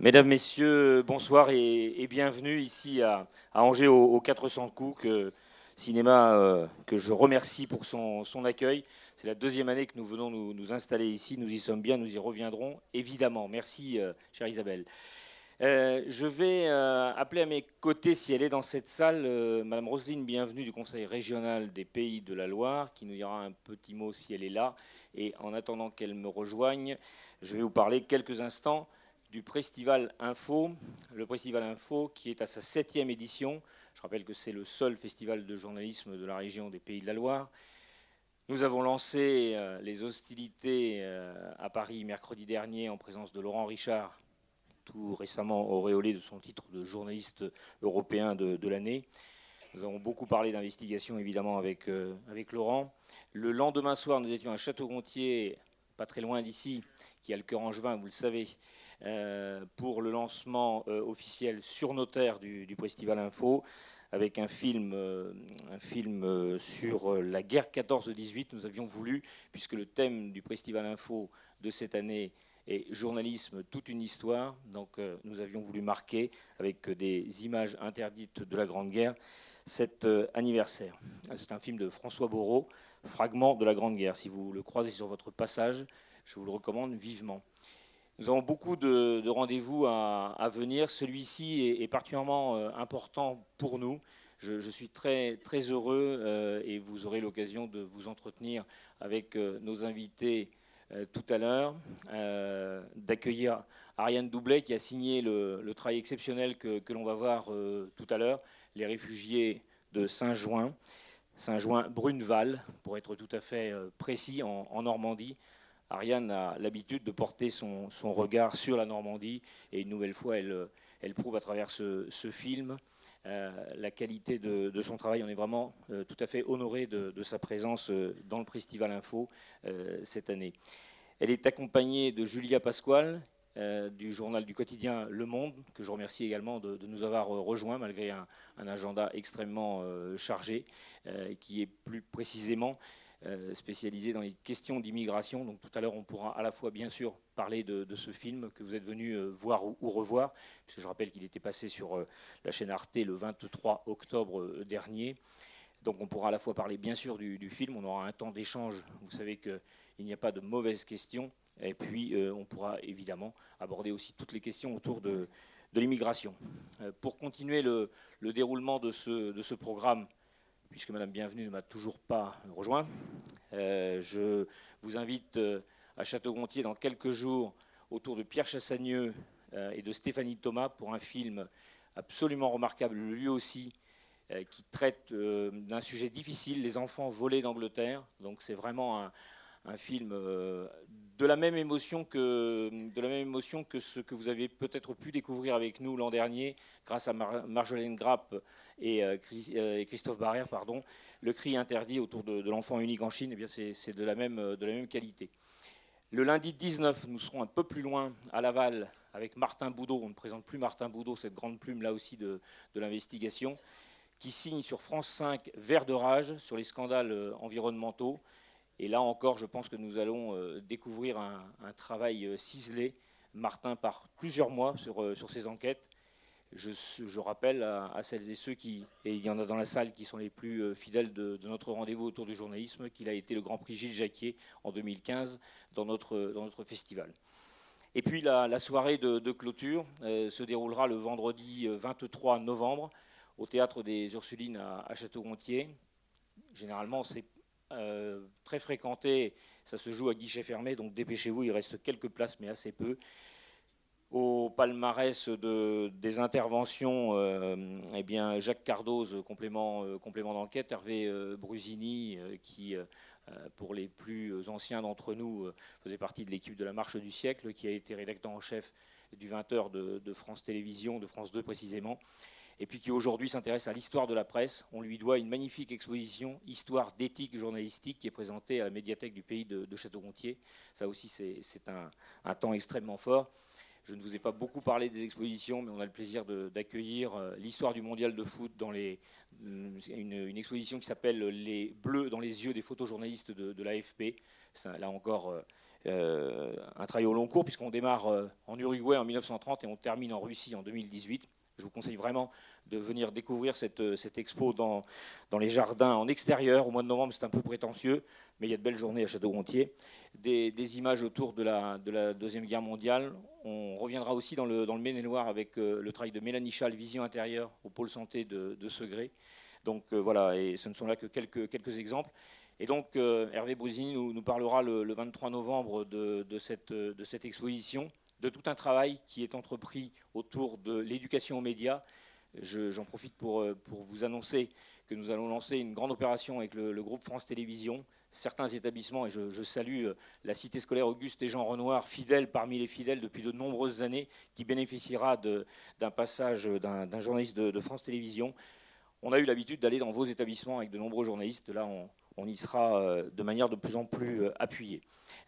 Mesdames, Messieurs, bonsoir et, bienvenue ici à, Angers au, 400 coups, que, cinéma euh, que je remercie pour son, accueil. C'est la deuxième année que nous venons nous, installer ici. Nous y sommes bien, nous y reviendrons évidemment. Merci, euh, chère Isabelle. Euh, je vais appeler à mes côtés, si elle est dans cette salle, Madame Roselyne Bienvenue du Conseil régional des Pays de la Loire, qui nous dira un petit mot si elle est là. Et en attendant qu'elle me rejoigne, je vais vous parler quelques instants du Festival Info. Le Festival Info qui est à sa septième édition. Je rappelle que c'est le seul festival de journalisme de la région des Pays de la Loire. Nous avons lancé euh, les hostilités euh, à Paris mercredi dernier en présence de Laurent Richard, tout récemment auréolé de son titre de journaliste européen de, l'année. Nous avons beaucoup parlé d'investigation évidemment avec, euh, avec Laurent. Le lendemain soir, nous étions à Château-Gontier, pas très loin d'ici, qui a le cœur angevin, vous le savez, pour le lancement euh, officiel sur notaire du, du Festival Info, avec un film, euh, un film sur la guerre 14-18. Nous avions voulu, puisque le thème du Festival Info de cette année est journalisme, toute une histoire, donc nous avions voulu marquer avec des images interdites de la Grande Guerre cet anniversaire. C'est un film de François Bourreau, Fragment de la Grande Guerre. Si vous le croisez sur votre passage, je vous le recommande vivement. Nous avons beaucoup de, rendez-vous à, venir. Celui-ci est, particulièrement euh, important pour nous. Je, suis très, très heureux euh, et vous aurez l'occasion de vous entretenir avec euh, nos invités tout à l'heure, d'accueillir Ariane Doublet qui a signé le, travail exceptionnel que, l'on va voir tout à l'heure, les réfugiés de Saint-Jouin, Saint-Jouin-Bruneval, pour être tout à fait précis, en Normandie. Ariane a l'habitude de porter son, regard sur la Normandie et une nouvelle fois, elle, prouve à travers ce, film euh, la qualité de, son travail. On est vraiment euh, tout à fait honoré de, sa présence euh, dans le Festival Info cette année. Elle est accompagnée de Julia Pasquale du journal du quotidien Le Monde, que je remercie également de, nous avoir rejoints malgré un, agenda extrêmement chargé, qui est plus précisément spécialisé dans les questions d'immigration. Donc tout à l'heure, on pourra à la fois, bien sûr, parler de, ce film que vous êtes venu euh, voir ou, revoir, puisque je rappelle qu'il était passé sur euh, la chaîne Arte le 23 octobre dernier. Donc on pourra à la fois parler, bien sûr, du, film, on aura un temps d'échange. Vous savez qu'il n'y a pas de mauvaises questions. Et puis, on pourra évidemment aborder aussi toutes les questions autour de, l'immigration. pour continuer le, déroulement de ce programme, puisque Madame Bienvenue ne m'a toujours pas rejoint. Euh, je vous invite euh, à Château-Gontier dans quelques jours autour de Pierre Chassagneux euh, et de Stéphanie Thomas pour un film absolument remarquable, lui aussi, qui traite d'un sujet difficile, les enfants volés d'Angleterre. Donc c'est vraiment un, un film de la même émotion que ce que vous avez peut-être pu découvrir avec nous l'an dernier, grâce à Marjolaine Grappe et, euh, euh, Christophe Barrère, pardon, le cri interdit autour de, l'enfant unique en Chine, eh c'est de la même de la même qualité. Le lundi 19, nous serons un peu plus loin à Laval avec Martin Boudot. On ne présente plus Martin Boudot, cette grande plume là aussi de, de l'investigation, qui signe sur France 5 Vert de rage sur les scandales euh, environnementaux. Et là encore, je pense que nous allons euh, découvrir un, travail euh, ciselé. Martin par plusieurs mois sur, euh, ces enquêtes. Je, rappelle à, celles et ceux qui, et il y en a dans la salle qui sont les plus fidèles de, notre rendez-vous autour du journalisme, qu'il a été le Grand Prix Gilles Jacquier en 2015 dans notre, dans notre festival. Et puis la, soirée de, clôture se déroulera le vendredi 23 novembre au théâtre des Ursulines à, à Château-Gontier. Généralement, c'est euh, très fréquenté. Ça se joue à guichet fermé, donc dépêchez-vous, il reste quelques places, mais assez peu. Au palmarès de, des interventions, euh, eh bien, Jacques Cardoz, complément, euh, d'enquête, Hervé Brusini, qui, pour les plus anciens d'entre nous, faisait partie de l'équipe de la Marche du siècle, qui a été rédacteur en chef du 20h de, de France Télévisions, de France 2 précisément et puis qui aujourd'hui s'intéresse à l'histoire de la presse. On lui doit une magnifique exposition, Histoire d'éthique journalistique, qui est présentée à la médiathèque du pays de, Château-Gontier. Ça aussi, c'est un, temps extrêmement fort. Je ne vous ai pas beaucoup parlé des expositions, mais on a le plaisir d'accueillir euh, l'histoire du mondial de foot dans une, une, exposition qui s'appelle Les Bleus dans les yeux des photojournalistes de, de l'AFP. Là encore, euh, un travail au long cours, puisqu'on démarre en Uruguay en 1930 et on termine en Russie en 2018. Je vous conseille vraiment de venir découvrir cette, expo dans, dans, les jardins en extérieur. Au mois de novembre, c'est un peu prétentieux, mais il y a de belles journées à Château-Gontier. Des, images autour de la, de la, Deuxième Guerre mondiale. On reviendra aussi dans le, dans le Maine-et-Loire avec le travail de Mélanie Chal, Vision intérieure, au pôle santé de, de Segré. Donc voilà, et ce ne sont là que quelques, quelques exemples. Et donc Hervé Brusini nous, parlera le, 23 novembre de, cette, de cette exposition, de tout un travail qui est entrepris autour de l'éducation aux médias. J'en profite pour, pour vous annoncer que nous allons lancer une grande opération avec le, groupe France Télévisions, certains établissements, et je, salue la cité scolaire Auguste et Jean Renoir, fidèle parmi les fidèles depuis de nombreuses années, qui bénéficiera d'un passage d'un journaliste de, de France Télévisions on a eu l'habitude d'aller dans vos établissements avec de nombreux journalistes. Là, on, y sera euh, de manière de plus en plus euh, appuyée.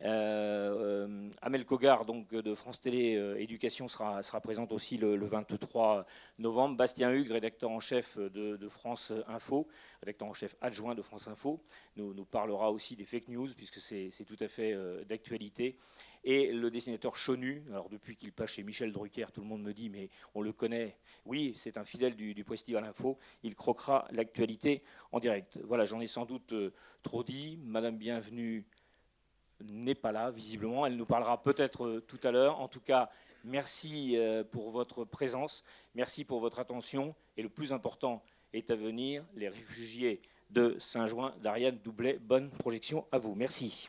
Euh, Amel Kogar, donc de France Télé Éducation, sera, sera présente aussi le, 23 novembre. Bastien Hugues, rédacteur en chef de, France Info, rédacteur en chef adjoint de France Info, nous, parlera aussi des fake news, puisque c'est tout à fait d'actualité. Et le dessinateur Chonu, alors depuis qu'il passe chez Michel Drucker, tout le monde me dit, mais on le connaît. Oui, c'est un fidèle du, du Info. Il croquera l'actualité en direct. Voilà, j'en ai sans doute trop dit. Madame Bienvenue n'est pas là, visiblement. Elle nous parlera peut-être euh, tout à l'heure. En tout cas, merci euh, pour votre présence. Merci pour votre attention. Et le plus important est à venir, les réfugiés de Saint-Join, d'Ariane Doublet. Bonne projection à vous. Merci.